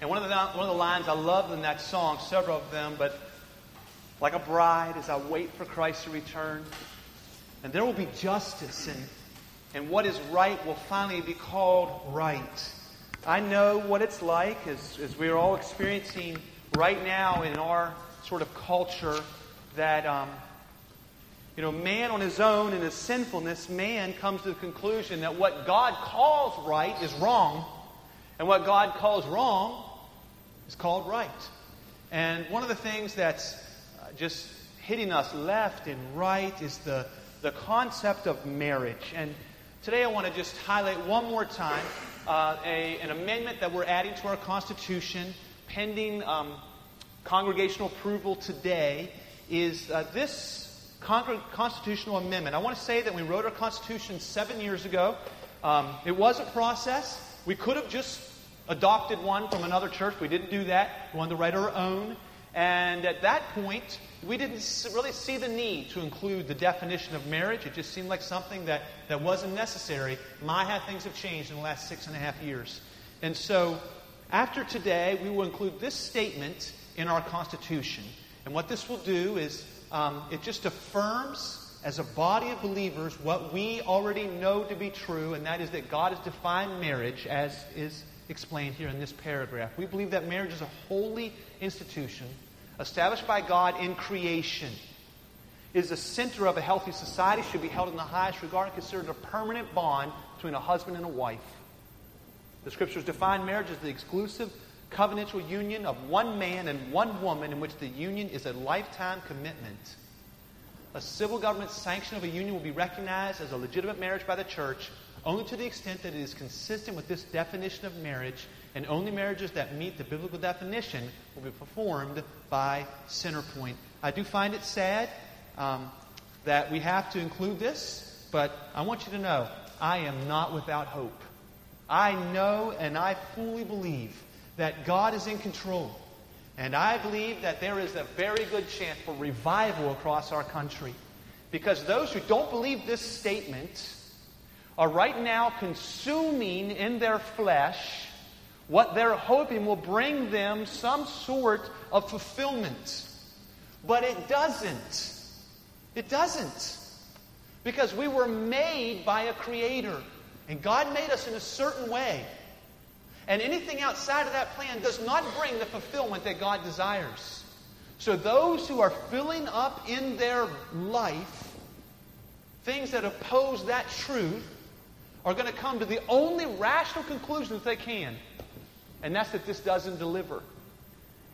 And one of, the, one of the lines I love in that song, several of them, but like a bride as I wait for Christ to return, and there will be justice, and, and what is right will finally be called right. I know what it's like as, as we're all experiencing right now in our sort of culture that, um, you know, man on his own in his sinfulness, man comes to the conclusion that what God calls right is wrong, and what God calls wrong is called right. And one of the things that's uh, just hitting us left and right is the, the concept of marriage. And today I want to just highlight one more time uh, a, an amendment that we're adding to our Constitution pending um, congregational approval today is uh, this con- constitutional amendment. I want to say that we wrote our Constitution seven years ago. Um, it was a process. We could have just adopted one from another church. We didn't do that. We wanted to write our own. And at that point, we didn't really see the need to include the definition of marriage. It just seemed like something that, that wasn't necessary. My how things have changed in the last six and a half years. And so, after today, we will include this statement in our Constitution. And what this will do is um, it just affirms, as a body of believers, what we already know to be true, and that is that God has defined marriage as is explained here in this paragraph. We believe that marriage is a holy institution established by God in creation. It is the center of a healthy society, should be held in the highest regard, and considered a permanent bond between a husband and a wife. The scriptures define marriage as the exclusive covenantal union of one man and one woman in which the union is a lifetime commitment. A civil government sanction of a union will be recognized as a legitimate marriage by the church only to the extent that it is consistent with this definition of marriage, and only marriages that meet the biblical definition will be performed by Centerpoint. I do find it sad um, that we have to include this, but I want you to know I am not without hope. I know and I fully believe that God is in control. And I believe that there is a very good chance for revival across our country. Because those who don't believe this statement, are right now consuming in their flesh what they're hoping will bring them some sort of fulfillment. But it doesn't. It doesn't. Because we were made by a creator. And God made us in a certain way. And anything outside of that plan does not bring the fulfillment that God desires. So those who are filling up in their life things that oppose that truth are going to come to the only rational conclusion that they can, and that's that this doesn't deliver.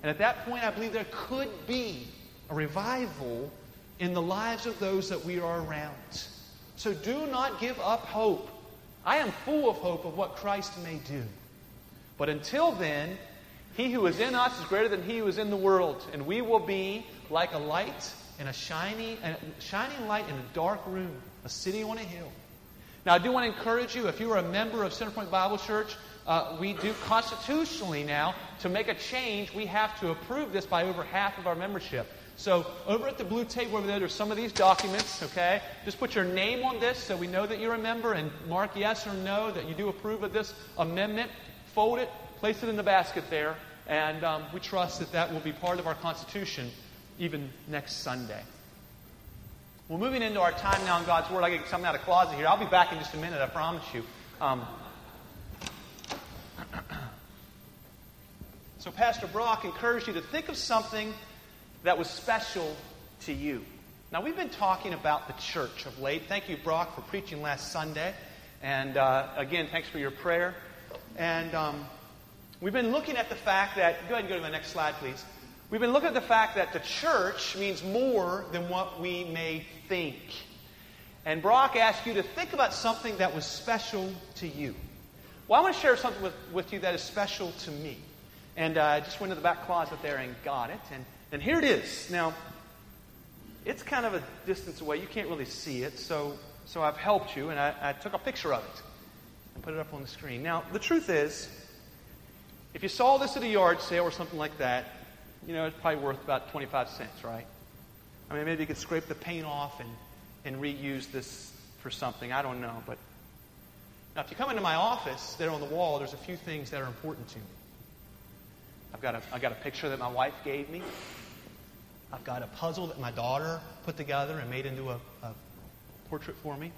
And at that point, I believe there could be a revival in the lives of those that we are around. So do not give up hope. I am full of hope of what Christ may do. But until then, he who is in us is greater than he who is in the world, and we will be like a light in a shiny, a shining light in a dark room, a city on a hill. Now, I do want to encourage you, if you are a member of Centerpoint Bible Church, uh, we do constitutionally now, to make a change, we have to approve this by over half of our membership. So, over at the blue table over there, there's some of these documents, okay? Just put your name on this so we know that you're a member and mark yes or no that you do approve of this amendment. Fold it, place it in the basket there, and um, we trust that that will be part of our Constitution even next Sunday. Well, moving into our time now in God's Word, I get something out of closet here. I'll be back in just a minute, I promise you. Um, so, Pastor Brock encouraged you to think of something that was special to you. Now, we've been talking about the church of late. Thank you, Brock, for preaching last Sunday. And uh, again, thanks for your prayer. And um, we've been looking at the fact that, go ahead and go to the next slide, please. We've been looking at the fact that the church means more than what we may think. And Brock asked you to think about something that was special to you. Well, I want to share something with, with you that is special to me. And uh, I just went to the back closet there and got it. And, and here it is. Now, it's kind of a distance away. You can't really see it. So, so I've helped you, and I, I took a picture of it and put it up on the screen. Now, the truth is, if you saw this at a yard sale or something like that, you know, it's probably worth about 25 cents, right? I mean, maybe you could scrape the paint off and, and reuse this for something. I don't know. But now, if you come into my office, there on the wall, there's a few things that are important to me. I've got a, I've got a picture that my wife gave me. I've got a puzzle that my daughter put together and made into a, a portrait for me.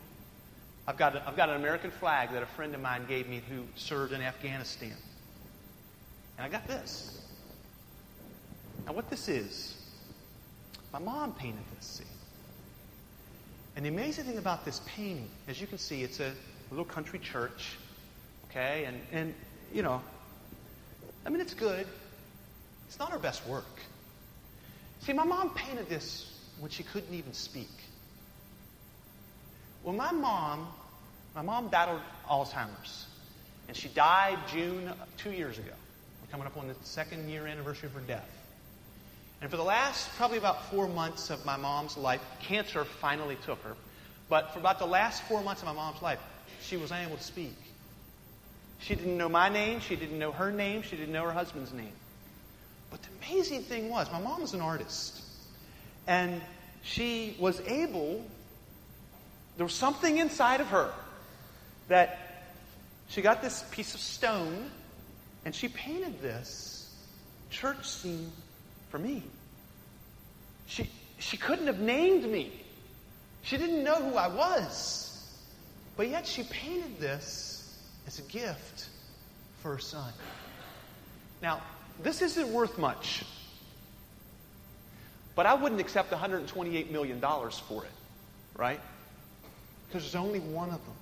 I've got, a, I've got an American flag that a friend of mine gave me who served in Afghanistan. And I got this. Now, what this is, my mom painted this, see. And the amazing thing about this painting, as you can see, it's a little country church, okay? And, and you know, I mean, it's good. It's not her best work. See, my mom painted this when she couldn't even speak. Well, my mom, my mom battled Alzheimer's, and she died June two years ago. We're coming up on the second year anniversary of her death. And for the last probably about four months of my mom's life, cancer finally took her. But for about the last four months of my mom's life, she was unable to speak. She didn't know my name, she didn't know her name, she didn't know her husband's name. But the amazing thing was, my mom was an artist. And she was able, there was something inside of her that she got this piece of stone and she painted this church scene for me. She, she couldn't have named me. She didn't know who I was. But yet she painted this as a gift for her son. Now, this isn't worth much. But I wouldn't accept $128 million for it, right? Because there's only one of them.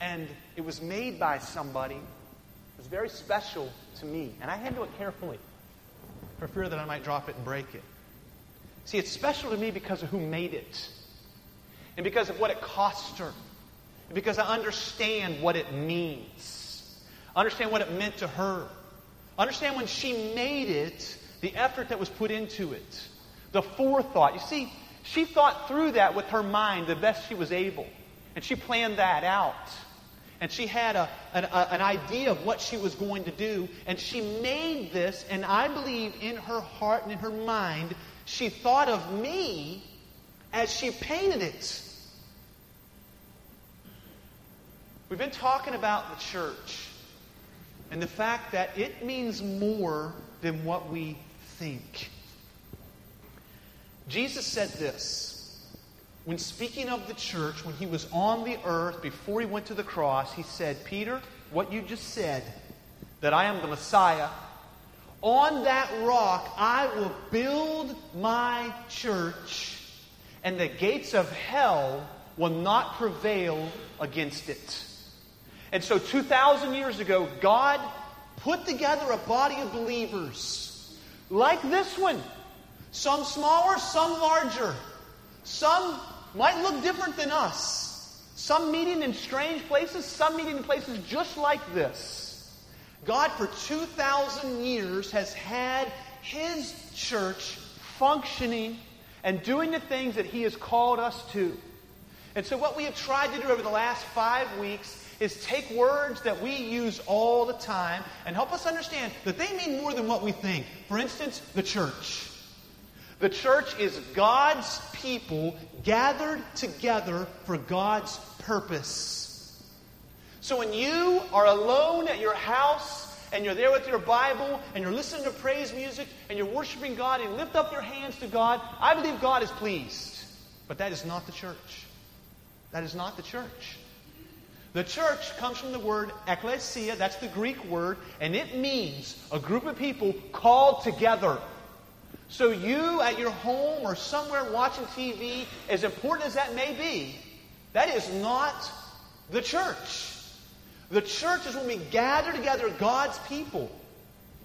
And it was made by somebody. It was very special to me. And I handle it carefully for fear that I might drop it and break it. See, it's special to me because of who made it, and because of what it cost her, and because I understand what it means. I understand what it meant to her. Understand when she made it, the effort that was put into it, the forethought. You see, she thought through that with her mind the best she was able, and she planned that out. And she had a, an, a, an idea of what she was going to do, and she made this, and I believe in her heart and in her mind, she thought of me as she painted it. We've been talking about the church and the fact that it means more than what we think. Jesus said this when speaking of the church, when he was on the earth before he went to the cross, he said, Peter, what you just said, that I am the Messiah, on that rock I will build my church, and the gates of hell will not prevail against it. And so, 2,000 years ago, God put together a body of believers like this one. Some smaller, some larger. Some might look different than us. Some meeting in strange places, some meeting in places just like this. God, for 2,000 years, has had His church functioning and doing the things that He has called us to. And so, what we have tried to do over the last five weeks is take words that we use all the time and help us understand that they mean more than what we think. For instance, the church. The church is God's people gathered together for God's purpose. So when you are alone at your house and you're there with your Bible and you're listening to praise music and you're worshiping God and lift up your hands to God, I believe God is pleased. But that is not the church. That is not the church. The church comes from the word ecclesia, that's the Greek word, and it means a group of people called together. So, you at your home or somewhere watching TV, as important as that may be, that is not the church. The church is when we gather together God's people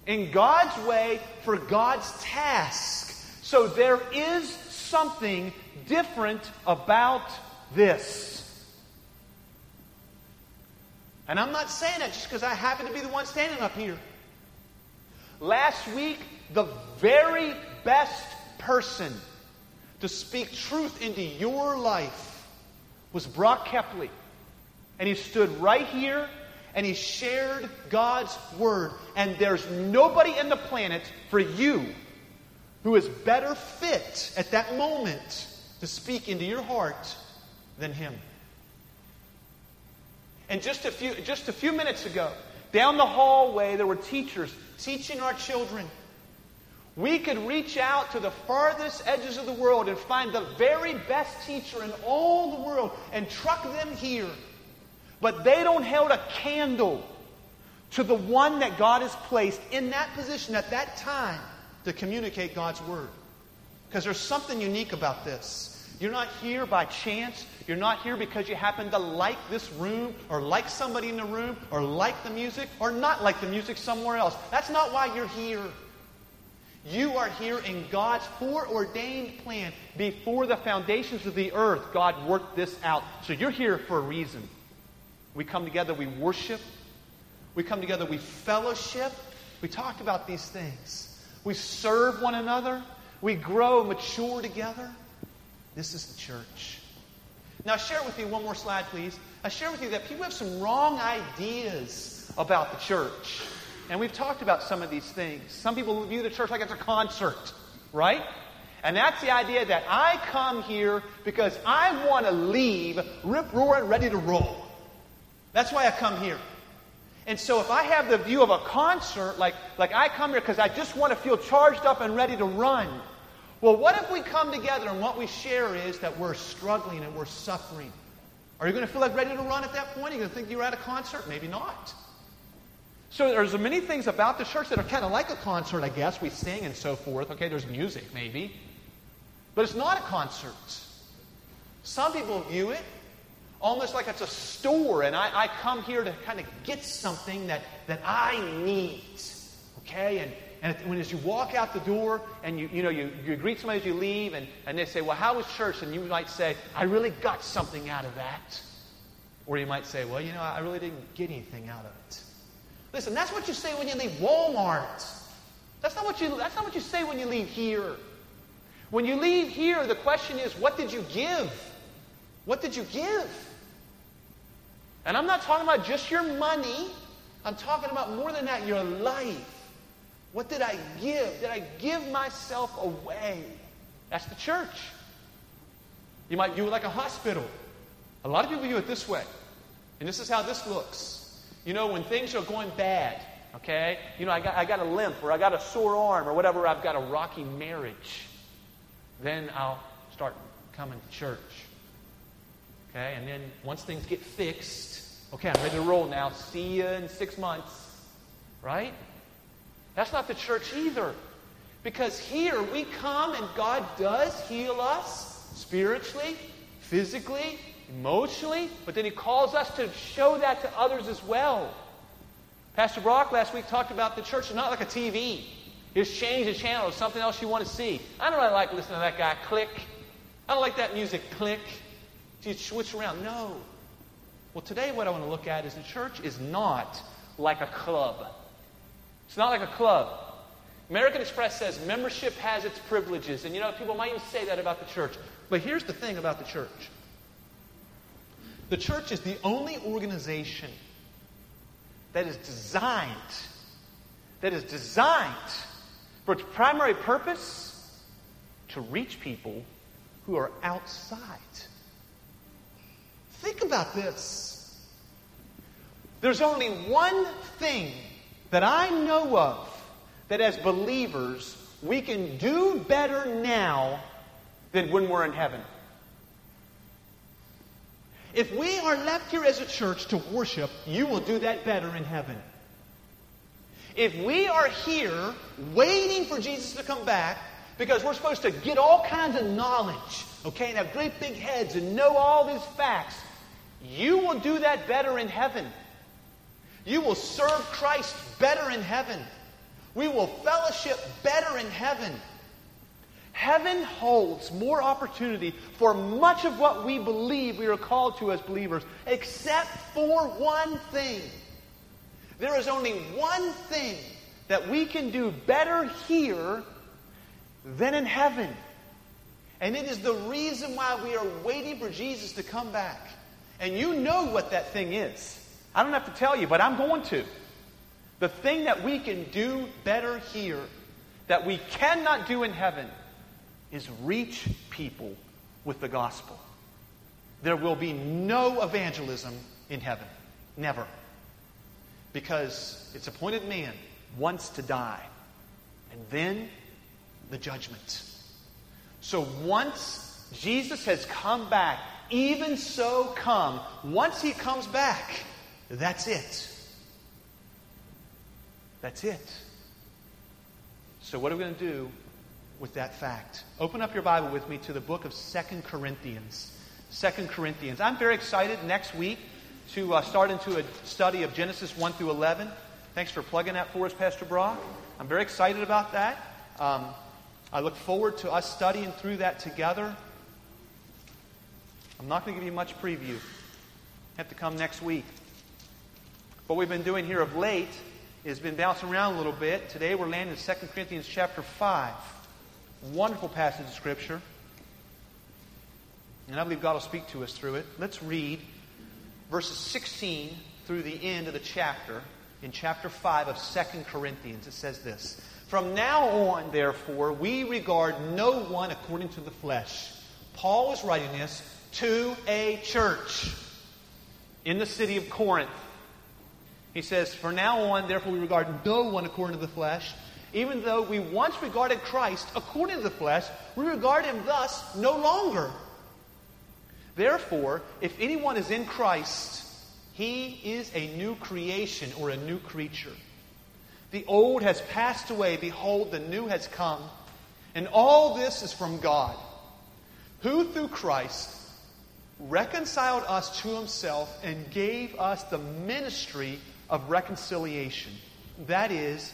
in God's way for God's task. So, there is something different about this. And I'm not saying that just because I happen to be the one standing up here. Last week, the very best person to speak truth into your life was Brock Kepley. And he stood right here and he shared God's word. And there's nobody in the planet for you who is better fit at that moment to speak into your heart than him. And just a few, just a few minutes ago, Down the hallway, there were teachers teaching our children. We could reach out to the farthest edges of the world and find the very best teacher in all the world and truck them here. But they don't hold a candle to the one that God has placed in that position at that time to communicate God's word. Because there's something unique about this. You're not here by chance. You're not here because you happen to like this room or like somebody in the room or like the music or not like the music somewhere else. That's not why you're here. You are here in God's foreordained plan. Before the foundations of the earth, God worked this out. So you're here for a reason. We come together, we worship. We come together, we fellowship. We talk about these things. We serve one another. We grow, mature together. This is the church. Now, share with you one more slide, please. I share with you that people have some wrong ideas about the church. And we've talked about some of these things. Some people view the church like it's a concert, right? And that's the idea that I come here because I want to leave rip roaring ready to roll. That's why I come here. And so if I have the view of a concert, like, like I come here because I just want to feel charged up and ready to run. Well, what if we come together and what we share is that we're struggling and we're suffering? Are you going to feel like ready to run at that point? Are you going to think you're at a concert? Maybe not. So there's many things about the church that are kind of like a concert, I guess. We sing and so forth. Okay, there's music, maybe. But it's not a concert. Some people view it almost like it's a store, and I, I come here to kind of get something that, that I need. Okay? And, and when as you walk out the door and you, you, know, you, you greet somebody as you leave, and, and they say, Well, how was church? And you might say, I really got something out of that. Or you might say, Well, you know, I really didn't get anything out of it. Listen, that's what you say when you leave Walmart. That's not what you, that's not what you say when you leave here. When you leave here, the question is, what did you give? What did you give? And I'm not talking about just your money. I'm talking about more than that, your life. What did I give? Did I give myself away? That's the church. You might view it like a hospital. A lot of people view it this way. And this is how this looks. You know, when things are going bad, okay? You know, I got, I got a limp or I got a sore arm or whatever, I've got a rocky marriage. Then I'll start coming to church. Okay? And then once things get fixed, okay, I'm ready to roll now. See you in six months. Right? That's not the church either. Because here we come and God does heal us spiritually, physically, emotionally, but then he calls us to show that to others as well. Pastor Brock last week talked about the church is not like a TV. Just change the channel to something else you want to see. I don't really like listening to that guy click. I don't like that music click. You switch around. No. Well, today what I want to look at is the church is not like a club. It's not like a club. American Express says membership has its privileges. And you know, people might even say that about the church. But here's the thing about the church the church is the only organization that is designed, that is designed for its primary purpose to reach people who are outside. Think about this. There's only one thing that I know of that as believers we can do better now than when we're in heaven. If we are left here as a church to worship, you will do that better in heaven. If we are here waiting for Jesus to come back because we're supposed to get all kinds of knowledge, okay, and have great big heads and know all these facts, you will do that better in heaven. You will serve Christ better in heaven. We will fellowship better in heaven. Heaven holds more opportunity for much of what we believe we are called to as believers, except for one thing. There is only one thing that we can do better here than in heaven. And it is the reason why we are waiting for Jesus to come back. And you know what that thing is. I don't have to tell you, but I'm going to. The thing that we can do better here that we cannot do in heaven is reach people with the gospel. There will be no evangelism in heaven. Never. because its appointed man wants to die. And then the judgment. So once Jesus has come back, even so come, once he comes back, that's it. That's it. So, what are we going to do with that fact? Open up your Bible with me to the book of Second Corinthians. Second Corinthians. I'm very excited next week to uh, start into a study of Genesis 1 through 11. Thanks for plugging that for us, Pastor Brock. I'm very excited about that. Um, I look forward to us studying through that together. I'm not going to give you much preview. You have to come next week. What we've been doing here of late has been bouncing around a little bit. Today we're landing in 2 Corinthians chapter 5. Wonderful passage of Scripture. And I believe God will speak to us through it. Let's read verses 16 through the end of the chapter in chapter 5 of 2 Corinthians. It says this From now on, therefore, we regard no one according to the flesh. Paul is writing this to a church in the city of Corinth. He says, For now on, therefore, we regard no one according to the flesh. Even though we once regarded Christ according to the flesh, we regard him thus no longer. Therefore, if anyone is in Christ, he is a new creation or a new creature. The old has passed away. Behold, the new has come. And all this is from God, who through Christ reconciled us to himself and gave us the ministry of reconciliation. That is,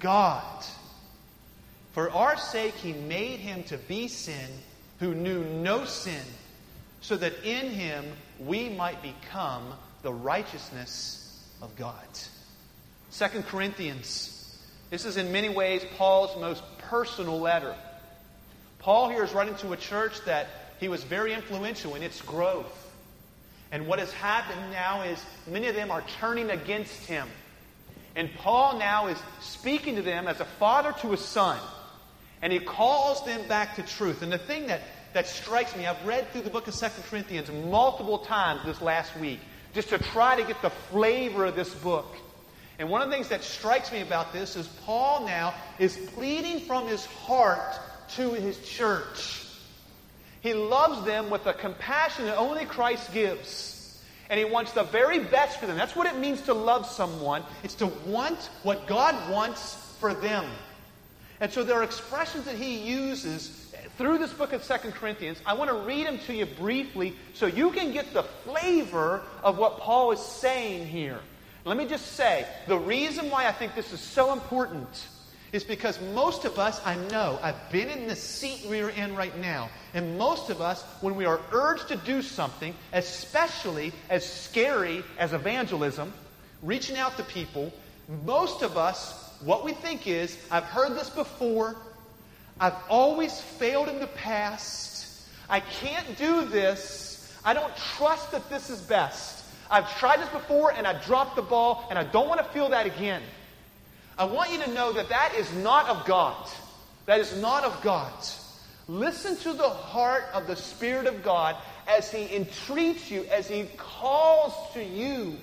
God. For our sake, he made him to be sin who knew no sin, so that in him we might become the righteousness of God. Second Corinthians. This is in many ways Paul's most personal letter. Paul here is writing to a church that he was very influential in its growth. And what has happened now is many of them are turning against him. And Paul now is speaking to them as a father to a son. And he calls them back to truth. And the thing that, that strikes me, I've read through the book of Second Corinthians multiple times this last week just to try to get the flavor of this book. And one of the things that strikes me about this is Paul now is pleading from his heart to his church. He loves them with a compassion that only Christ gives. And he wants the very best for them. That's what it means to love someone. It's to want what God wants for them. And so there are expressions that he uses through this book of Second Corinthians. I want to read them to you briefly so you can get the flavor of what Paul is saying here. Let me just say the reason why I think this is so important is because most of us, I know, I've been in the seat we're in right now, and most of us, when we are urged to do something, especially as scary as evangelism, reaching out to people, most of us, what we think is, I've heard this before, I've always failed in the past, I can't do this, I don't trust that this is best. I've tried this before and I dropped the ball, and I don't want to feel that again. I want you to know that that is not of God. That is not of God. Listen to the heart of the Spirit of God as He entreats you, as He calls to you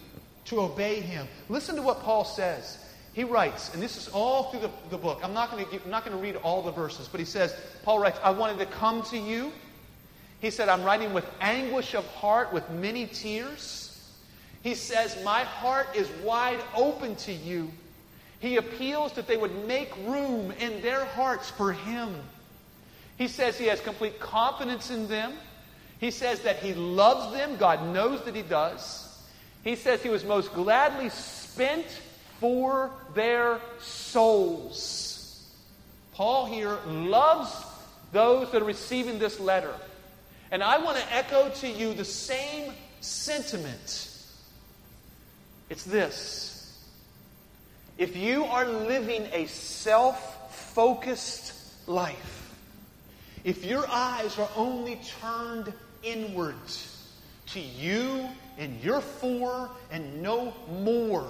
to obey Him. Listen to what Paul says. He writes, and this is all through the, the book. I'm not going to I'm not going to read all the verses, but he says, Paul writes, I wanted to come to you. He said, I'm writing with anguish of heart, with many tears. He says, My heart is wide open to you. He appeals that they would make room in their hearts for Him. He says He has complete confidence in them. He says that He loves them. God knows that He does. He says He was most gladly spent for their souls. Paul here loves those that are receiving this letter. And I want to echo to you the same sentiment. It's this if you are living a self focused life, if your eyes are only turned inwards to you and your for and no more,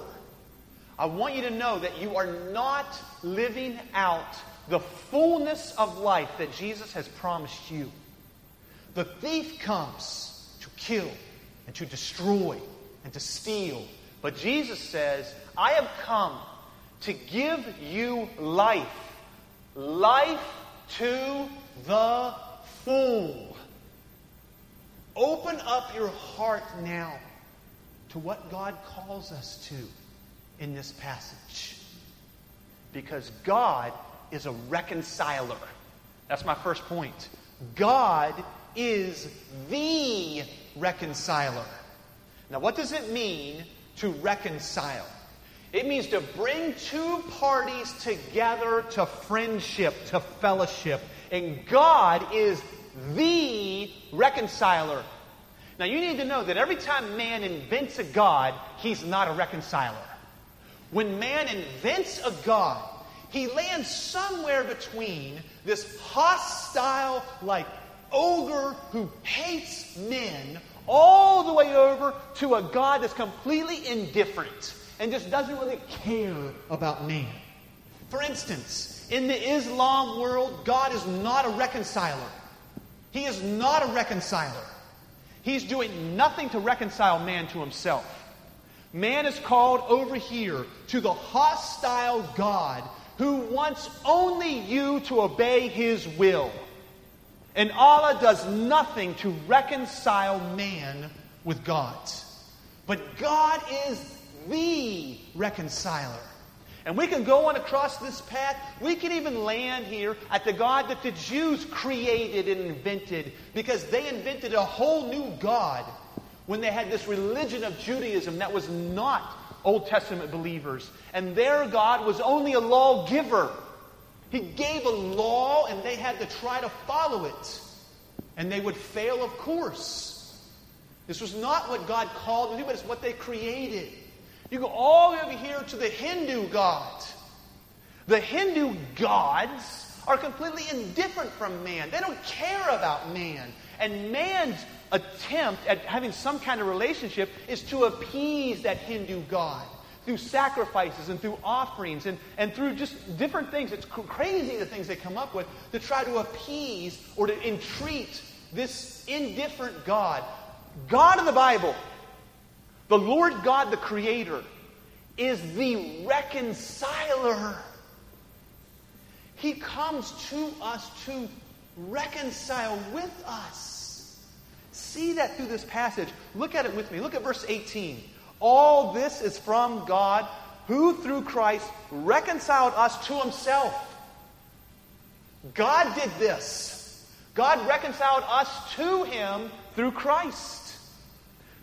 I want you to know that you are not living out the fullness of life that Jesus has promised you. The thief comes to kill and to destroy and to steal. But Jesus says, I have come to give you life, life to the full. Open up your heart now to what God calls us to in this passage. Because God is a reconciler. That's my first point. God is the reconciler. Now, what does it mean to reconcile? It means to bring two parties together to friendship, to fellowship. And God is the reconciler. Now, you need to know that every time man invents a God, he's not a reconciler. When man invents a God, he lands somewhere between this hostile, like ogre who hates men, all the way over to a God that's completely indifferent and just doesn't really care about man. For instance, in the Islam world, God is not a reconciler. He is not a reconciler. He's doing nothing to reconcile man to himself. Man is called over here to the hostile God who wants only you to obey his will. And Allah does nothing to reconcile man with God. But God is the reconciler. And we can go on across this path. We can even land here at the God that the Jews created and invented because they invented a whole new God when they had this religion of Judaism that was not Old Testament believers. And their God was only a lawgiver. He gave a law and they had to try to follow it. And they would fail, of course. This was not what God called them to do, but it's what they created. You go all the way over here to the Hindu gods. The Hindu gods are completely indifferent from man. They don't care about man. And man's attempt at having some kind of relationship is to appease that Hindu god through sacrifices and through offerings and, and through just different things. It's crazy the things they come up with to try to appease or to entreat this indifferent God. God of the Bible, the Lord God, the Creator, is the reconciler. He comes to us to reconcile with us. See that through this passage. Look at it with me. Look at verse 18. All this is from God, who through Christ reconciled us to himself. God did this. God reconciled us to him through Christ.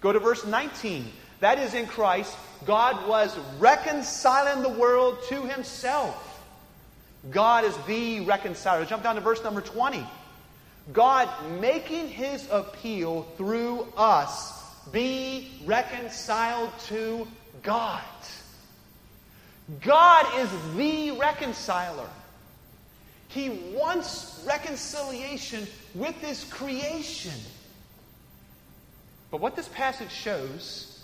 Go to verse 19. That is in Christ, God was reconciling the world to himself. God is the reconciler. Jump down to verse number 20. God making his appeal through us be reconciled to God. God is the reconciler. He wants reconciliation with his creation. But what this passage shows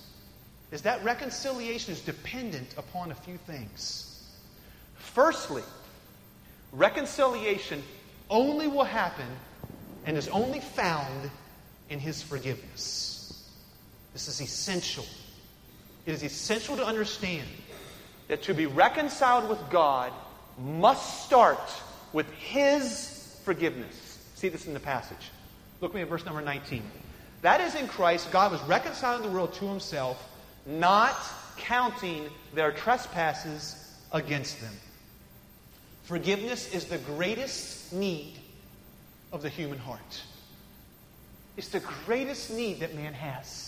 is that reconciliation is dependent upon a few things. Firstly, reconciliation only will happen and is only found in his forgiveness. This is essential. It is essential to understand that to be reconciled with God must start with his forgiveness. See this in the passage. Look at me at verse number 19. That is in Christ, God was reconciling the world to himself, not counting their trespasses against them. Forgiveness is the greatest need of the human heart. It's the greatest need that man has.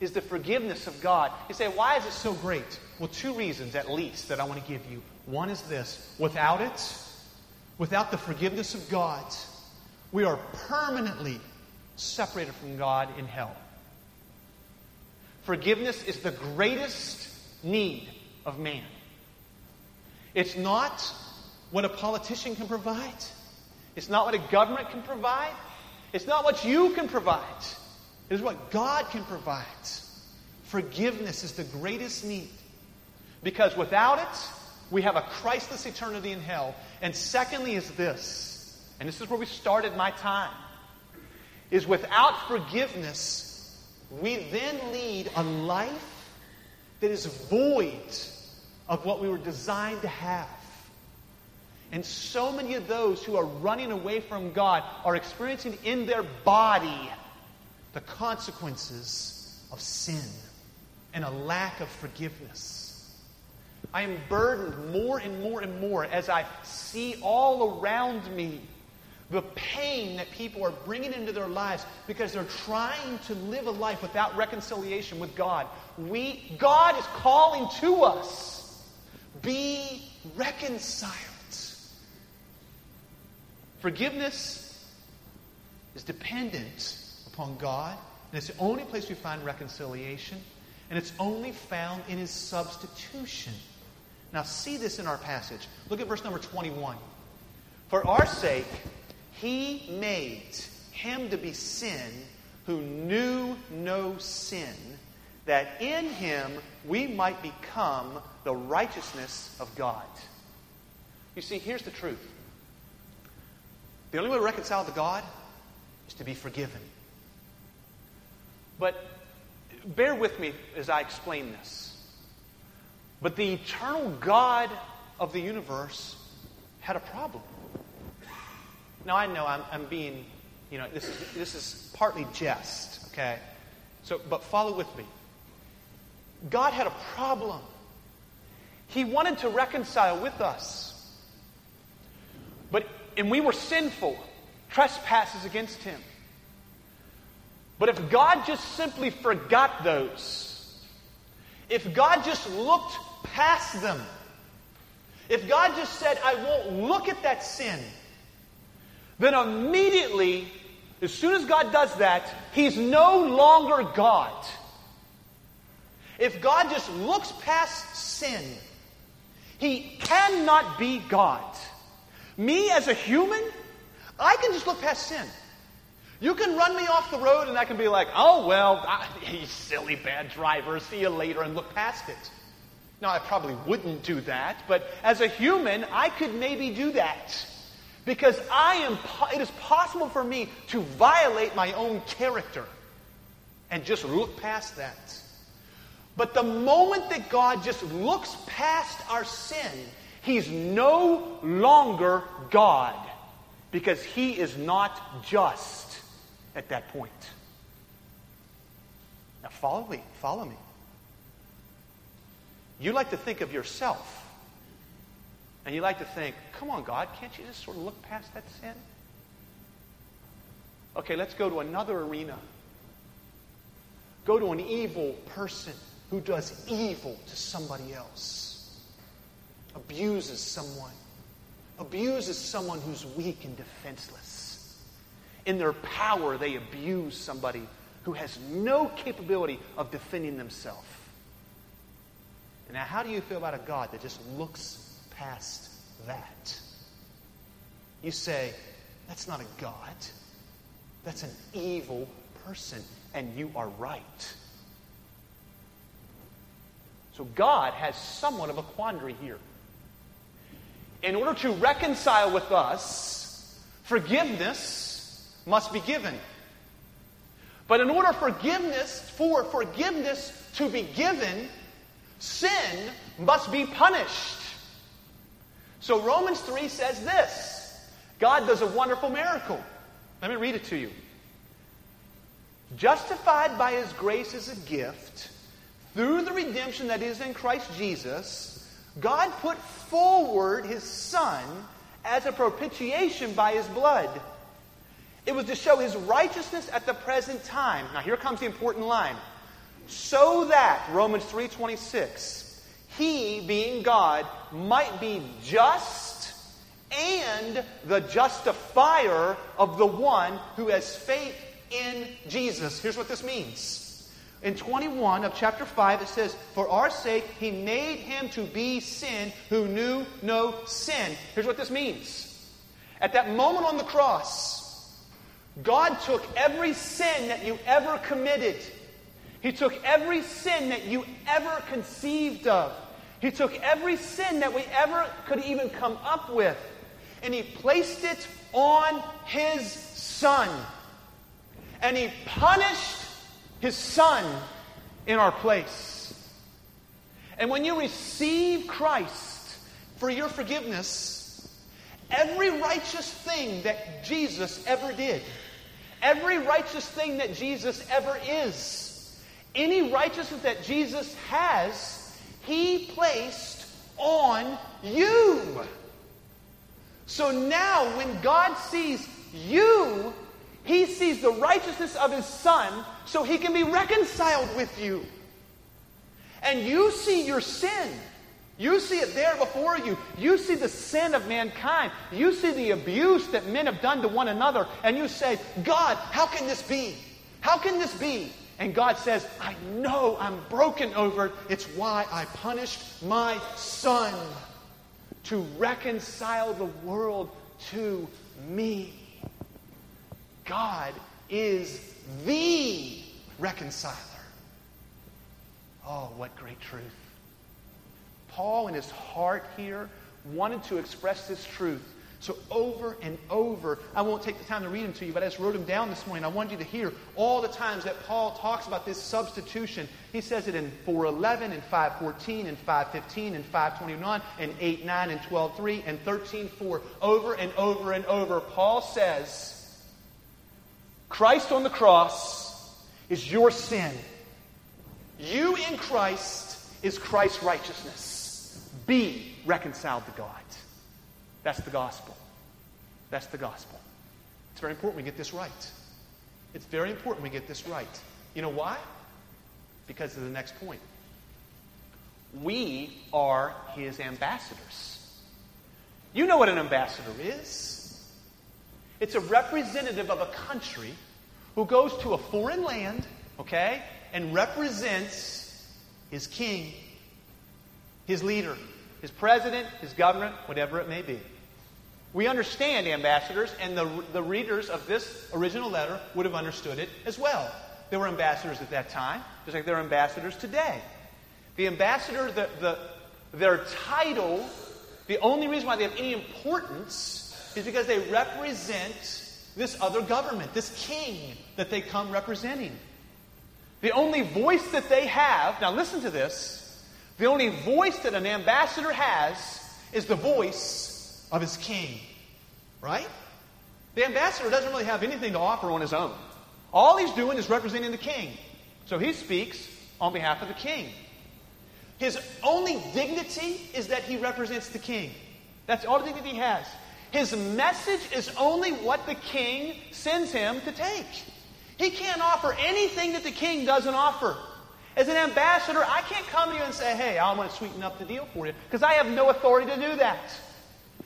Is the forgiveness of God. You say, why is it so great? Well, two reasons at least that I want to give you. One is this without it, without the forgiveness of God, we are permanently separated from God in hell. Forgiveness is the greatest need of man. It's not what a politician can provide. It's not what a government can provide. It's not what you can provide. It is what God can provide. Forgiveness is the greatest need. Because without it, we have a Christless eternity in hell. And secondly, is this, and this is where we started my time, is without forgiveness, we then lead a life that is void of what we were designed to have. And so many of those who are running away from God are experiencing in their body the consequences of sin and a lack of forgiveness. I am burdened more and more and more as I see all around me the pain that people are bringing into their lives because they're trying to live a life without reconciliation with God. We, God is calling to us be reconciled. Forgiveness is dependent upon God, and it's the only place we find reconciliation, and it's only found in His substitution. Now, see this in our passage. Look at verse number 21. For our sake, He made Him to be sin who knew no sin, that in Him we might become the righteousness of God. You see, here's the truth the only way to reconcile to God is to be forgiven. But bear with me as I explain this. But the eternal God of the universe had a problem. Now, I know I'm, I'm being, you know, this is, this is partly jest, okay? So, but follow with me. God had a problem. He wanted to reconcile with us. But and we were sinful, trespasses against him. But if God just simply forgot those, if God just looked past them, if God just said, I won't look at that sin, then immediately, as soon as God does that, He's no longer God. If God just looks past sin, He cannot be God. Me as a human, I can just look past sin. You can run me off the road and I can be like, oh, well, I, you silly bad driver, see you later, and look past it. Now, I probably wouldn't do that, but as a human, I could maybe do that. Because I am, it is possible for me to violate my own character and just look past that. But the moment that God just looks past our sin He's no longer God because he is not just at that point. Now, follow me. Follow me. You like to think of yourself. And you like to think, come on, God, can't you just sort of look past that sin? Okay, let's go to another arena. Go to an evil person who does evil to somebody else abuses someone, abuses someone who's weak and defenseless. In their power, they abuse somebody who has no capability of defending themselves. Now, how do you feel about a God that just looks past that? You say, that's not a God. That's an evil person. And you are right. So God has somewhat of a quandary here in order to reconcile with us, forgiveness must be given. But in order forgiveness for forgiveness to be given, sin must be punished. So Romans 3 says this. God does a wonderful miracle. Let me read it to you. Justified by his grace as a gift, through the redemption that is in Christ Jesus, God put forward his son as a propitiation by his blood. It was to show his righteousness at the present time. Now here comes the important line. So that Romans 3:26 he being God might be just and the justifier of the one who has faith in Jesus. Here's what this means. in 21 of chapter 5, it says, For our sake, he made him to be sin who knew no sin. Here's what this means. At that moment on the cross, God took every sin that you ever committed, He took every sin that you ever conceived of, He took every sin that we ever could even come up with, and He placed it on His Son. And He punished his son in our place. And when you receive Christ for your forgiveness, every righteous thing that Jesus ever did, every righteous thing that Jesus ever is, any righteousness that Jesus has, he placed on you. So now, when God sees you, he sees the righteousness of his son so he can be reconciled with you. And you see your sin. You see it there before you. You see the sin of mankind. You see the abuse that men have done to one another. And you say, God, how can this be? How can this be? And God says, I know I'm broken over it. It's why I punished my son to reconcile the world to me. God is the reconciler. Oh, what great truth. Paul, in his heart here, wanted to express this truth. So, over and over, I won't take the time to read them to you, but I just wrote them down this morning. I wanted you to hear all the times that Paul talks about this substitution. He says it in 411, and 514, and 515, and 529, and 8 9, and 12 3, and 13 4. Over and over and over, Paul says, Christ on the cross is your sin. You in Christ is Christ's righteousness. Be reconciled to God. That's the gospel. That's the gospel. It's very important we get this right. It's very important we get this right. You know why? Because of the next point. We are his ambassadors. You know what an ambassador is. It's a representative of a country who goes to a foreign land, okay, and represents his king, his leader, his president, his government, whatever it may be. We understand ambassadors, and the, the readers of this original letter would have understood it as well. There were ambassadors at that time, just like there are ambassadors today. The ambassador, the, the, their title, the only reason why they have any importance is because they represent this other government, this king that they come representing. The only voice that they have, now listen to this, the only voice that an ambassador has is the voice of his king. Right? The ambassador doesn't really have anything to offer on his own. All he's doing is representing the king. So he speaks on behalf of the king. His only dignity is that he represents the king. That's all the dignity he has. His message is only what the king sends him to take. He can't offer anything that the king doesn't offer. As an ambassador, I can't come to you and say, hey, I want to sweeten up the deal for you, because I have no authority to do that.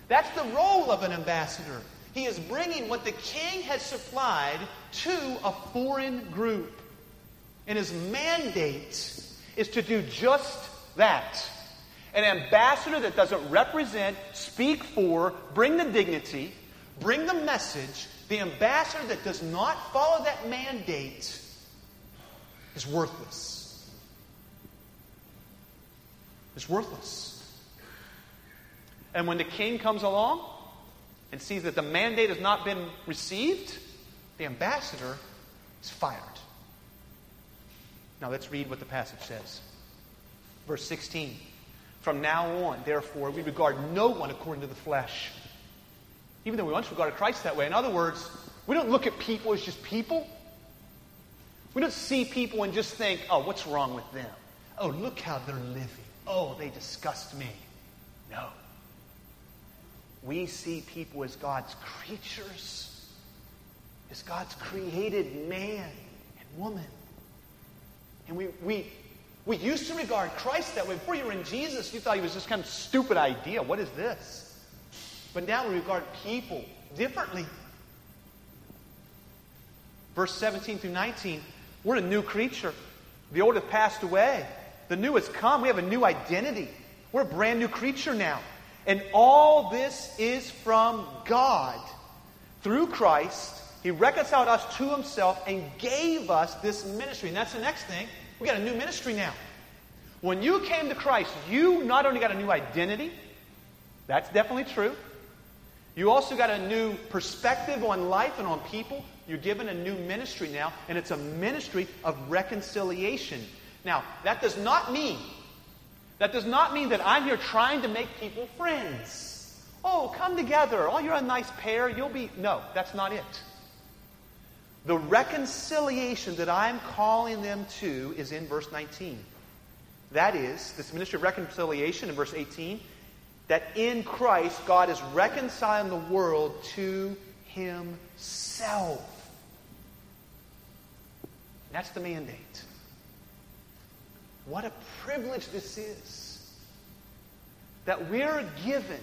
That's the role of an ambassador. He is bringing what the king has supplied to a foreign group. And his mandate is to do just that. An ambassador that doesn't represent, speak for, bring the dignity, bring the message, the ambassador that does not follow that mandate is worthless. Is worthless. And when the king comes along and sees that the mandate has not been received, the ambassador is fired. Now let's read what the passage says. Verse 16. From now on, therefore, we regard no one according to the flesh. Even though we once regarded Christ that way. In other words, we don't look at people as just people. We don't see people and just think, oh, what's wrong with them? Oh, look how they're living. Oh, they disgust me. No. We see people as God's creatures, as God's created man and woman. And we, we, we used to regard Christ that way. Before you were in Jesus, you thought he was just kind of stupid idea. What is this? But now we regard people differently. Verse 17 through 19, we're a new creature. The old has passed away. The new has come. We have a new identity. We're a brand new creature now. And all this is from God. Through Christ, He reconciled us to Himself and gave us this ministry. And that's the next thing. We got a new ministry now. When you came to Christ, you not only got a new identity, that's definitely true. You also got a new perspective on life and on people. You're given a new ministry now, and it's a ministry of reconciliation. Now, that does not mean that does not mean that I'm here trying to make people friends. Oh, come together. Oh, you're a nice pair. You'll be No, that's not it. The reconciliation that I'm calling them to is in verse 19. That is, this ministry of reconciliation in verse 18, that in Christ God is reconciling the world to himself. That's the mandate. What a privilege this is. That we're given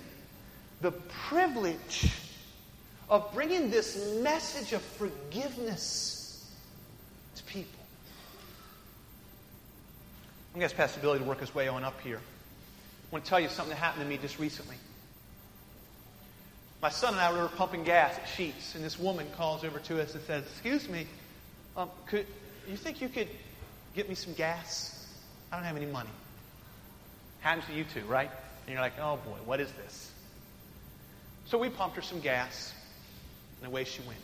the privilege of bringing this message of forgiveness to people. I'm going to ask Pastor Billy to work his way on up here. I want to tell you something that happened to me just recently. My son and I were pumping gas at Sheetz, and this woman calls over to us and says, Excuse me, um, could, you think you could get me some gas? I don't have any money. Happens to you too, right? And you're like, oh boy, what is this? So we pumped her some gas, and away she went.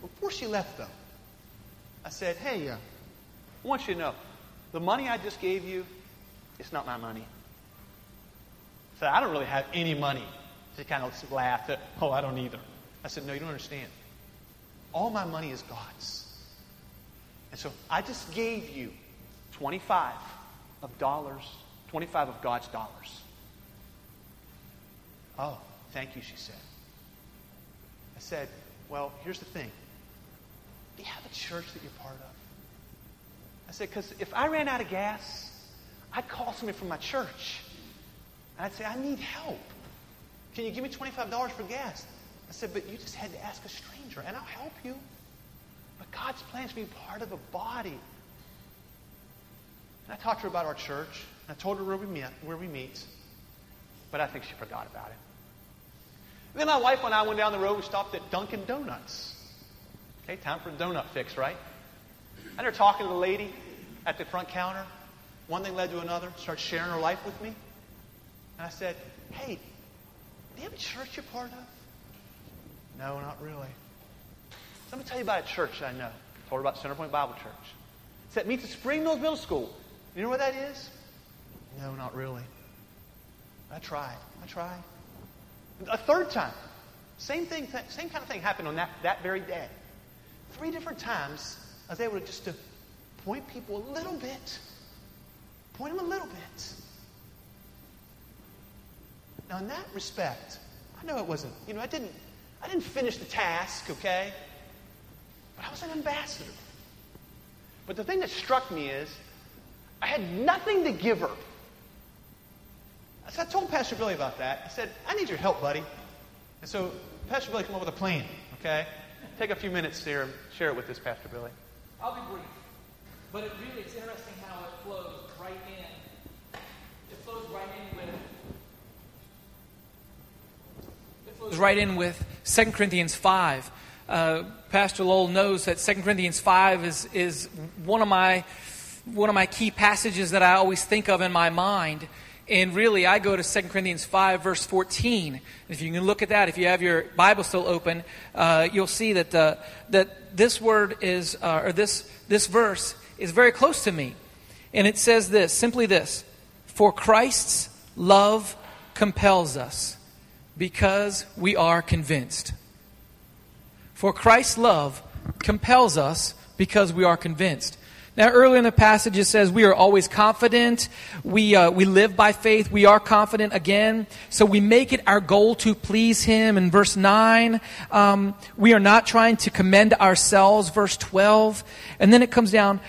Before she left, though, I said, hey, uh, I want you to know, the money I just gave you, it's not my money. I said, I don't really have any money. She kind of laughed. Oh, I don't either. I said, no, you don't understand. All my money is God's. And so I just gave you 25 of dollars, 25 of God's dollars. Oh, thank you, she said. I said, Well, here's the thing. Do you have a church that you're part of? I said, Because if I ran out of gas, I'd call somebody from my church. And I'd say, I need help. Can you give me $25 for gas? I said, But you just had to ask a stranger, and I'll help you. But God's plan is to be part of a body and I talked to her about our church. I told her where we meet, where we meet. But I think she forgot about it. And then my wife and I went down the road. We stopped at Dunkin' Donuts. Okay, time for a donut fix, right? And they're talking to the lady at the front counter. One thing led to another. Started sharing her life with me. And I said, "Hey, do you have a church you're part of?" No, not really. Let me tell you about a church I know. I told her about Centerpoint Bible Church. It's that meets at Spring Mills Middle School. You know what that is? No, not really. I tried. I tried. A third time, same thing, same kind of thing happened on that, that very day. Three different times, I was able to just to point people a little bit, point them a little bit. Now, in that respect, I know it wasn't. You know, I didn't. I didn't finish the task. Okay, but I was an ambassador. But the thing that struck me is I had nothing to give her. So I told Pastor Billy about that. I said, I need your help, buddy. And so Pastor Billy came up with a plan, okay? Take a few minutes here and share it with this, Pastor Billy. I'll be brief. But it really is interesting how it flows right in. It flows right in with it flows right in with 2 Corinthians 5. Uh, Pastor Lowell knows that 2 Corinthians 5 is, is one of my one of my key passages that I always think of in my mind. And really, I go to 2 Corinthians 5, verse 14. If you can look at that, if you have your Bible still open, uh, you'll see that, uh, that this word is, uh, or this, this verse is very close to me. And it says this simply this For Christ's love compels us because we are convinced. For Christ's love compels us because we are convinced. Now, earlier in the passage, it says we are always confident. We, uh, we live by faith. We are confident again. So we make it our goal to please Him. In verse 9, um, we are not trying to commend ourselves. Verse 12. And then it comes down,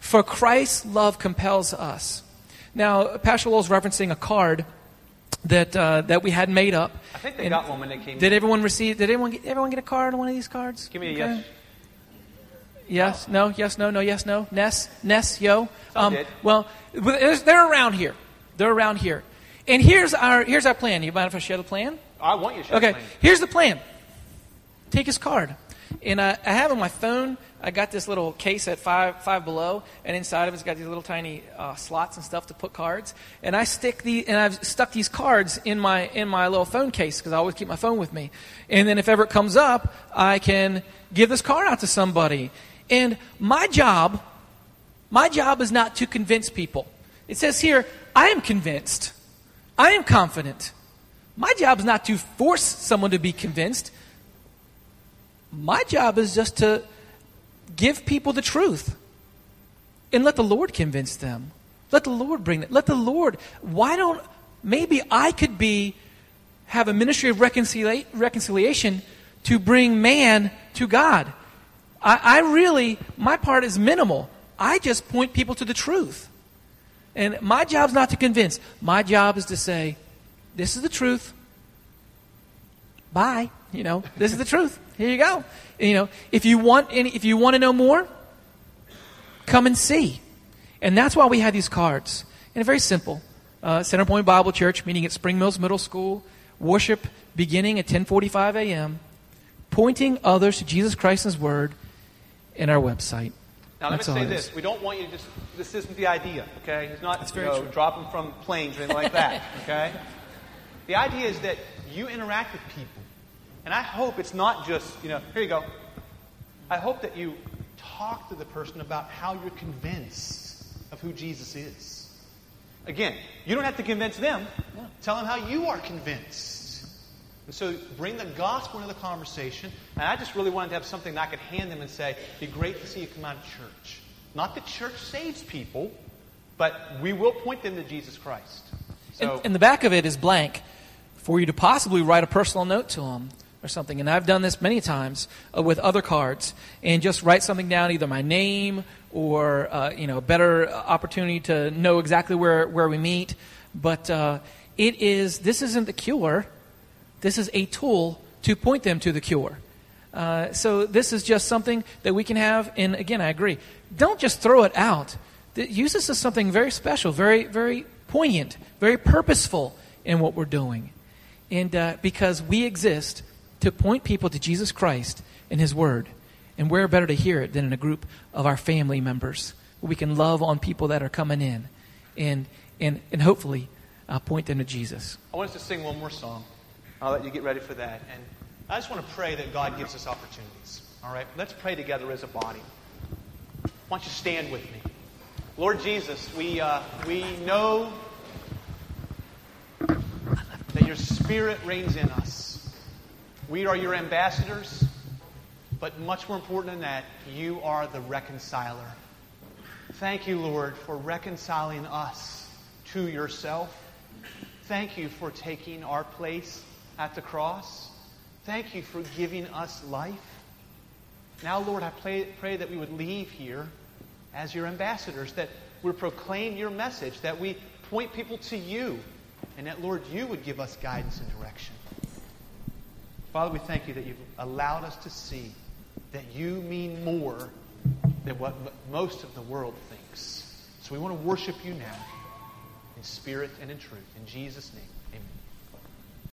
for Christ's love compels us. Now, Pastor Lowell's referencing a card that uh, that we had made up. I think they and got one when they came. Did everyone receive? Did everyone get, everyone get a card on one of these cards? Give me a okay. yes. Yes, no, yes, no, no, yes, no. Ness, Ness, yo. Did. Well, they're around here. They're around here. And here's our here's our plan. You mind if I share the plan? I want you to share Okay, the plan. here's the plan. Take his card. And I, I have on my phone, I got this little case at five, five below, and inside of it's got these little tiny uh, slots and stuff to put cards. And I stick the, and I've stuck these cards in my, in my little phone case because I always keep my phone with me. And then if ever it comes up, I can give this card out to somebody. And my job, my job is not to convince people. It says here, I am convinced. I am confident. My job is not to force someone to be convinced. My job is just to give people the truth and let the Lord convince them. Let the Lord bring it. Let the Lord. Why don't maybe I could be have a ministry of reconcilia- reconciliation to bring man to God. I, I really my part is minimal. I just point people to the truth. And my job's not to convince. My job is to say, this is the truth. Bye. You know, this is the truth. Here you go. You know, if you want any, if you want to know more, come and see. And that's why we have these cards. And very simple. Uh, Center Point Bible Church, meeting at Spring Mills Middle School, worship beginning at 10:45 a.m., pointing others to Jesus Christ and His Word, in our website. Now, let That's me say this. is. We don't want you to just, this isn't the idea, okay? It's not, That's you know, dropping from planes or anything like that, okay? The idea is that you interact with people. And I hope it's not just, you know, here you go. I hope that you talk to the person about how you're convinced of who Jesus is. Again, you don't have to convince them. Tell them how you are convinced. And so bring the gospel into the conversation. And I just really wanted to have something that I could hand them and say, be great to see you come out of church. Not that church saves people, but we will point them to Jesus Christ. So, And, and the back of it is blank for you to possibly write a personal note to them or something. And I've done this many times uh, with other cards and just write something down, either my name or uh, you know a better opportunity to know exactly where, where we meet. But uh, it is this isn't the cure. This is a tool to point them to the cure. Uh, so this is just something that we can have. And again, I agree. Don't just throw it out. Use this as something very special, very, very poignant, very purposeful in what we're doing. And uh, because we exist to point people to Jesus Christ and His Word. And where better to hear it than in a group of our family members we can love on people that are coming in and, and, and hopefully uh, point them to Jesus. I want us to sing one more song. I'll let you get ready for that. And I just want to pray that God gives us opportunities. All right? Let's pray together as a body. Why don't you stand with me? Lord Jesus, we, uh, we know that your Spirit reigns in us. We are your ambassadors, but much more important than that, you are the reconciler. Thank you, Lord, for reconciling us to yourself. Thank you for taking our place at the cross. Thank you for giving us life. Now, Lord, I pray, pray that we would leave here as your ambassadors, that we proclaim your message, that we point people to you, and that, Lord, you would give us guidance and direction. Father, we thank you that you've allowed us to see that you mean more than what most of the world thinks. So we want to worship you now in spirit and in truth. In Jesus' name.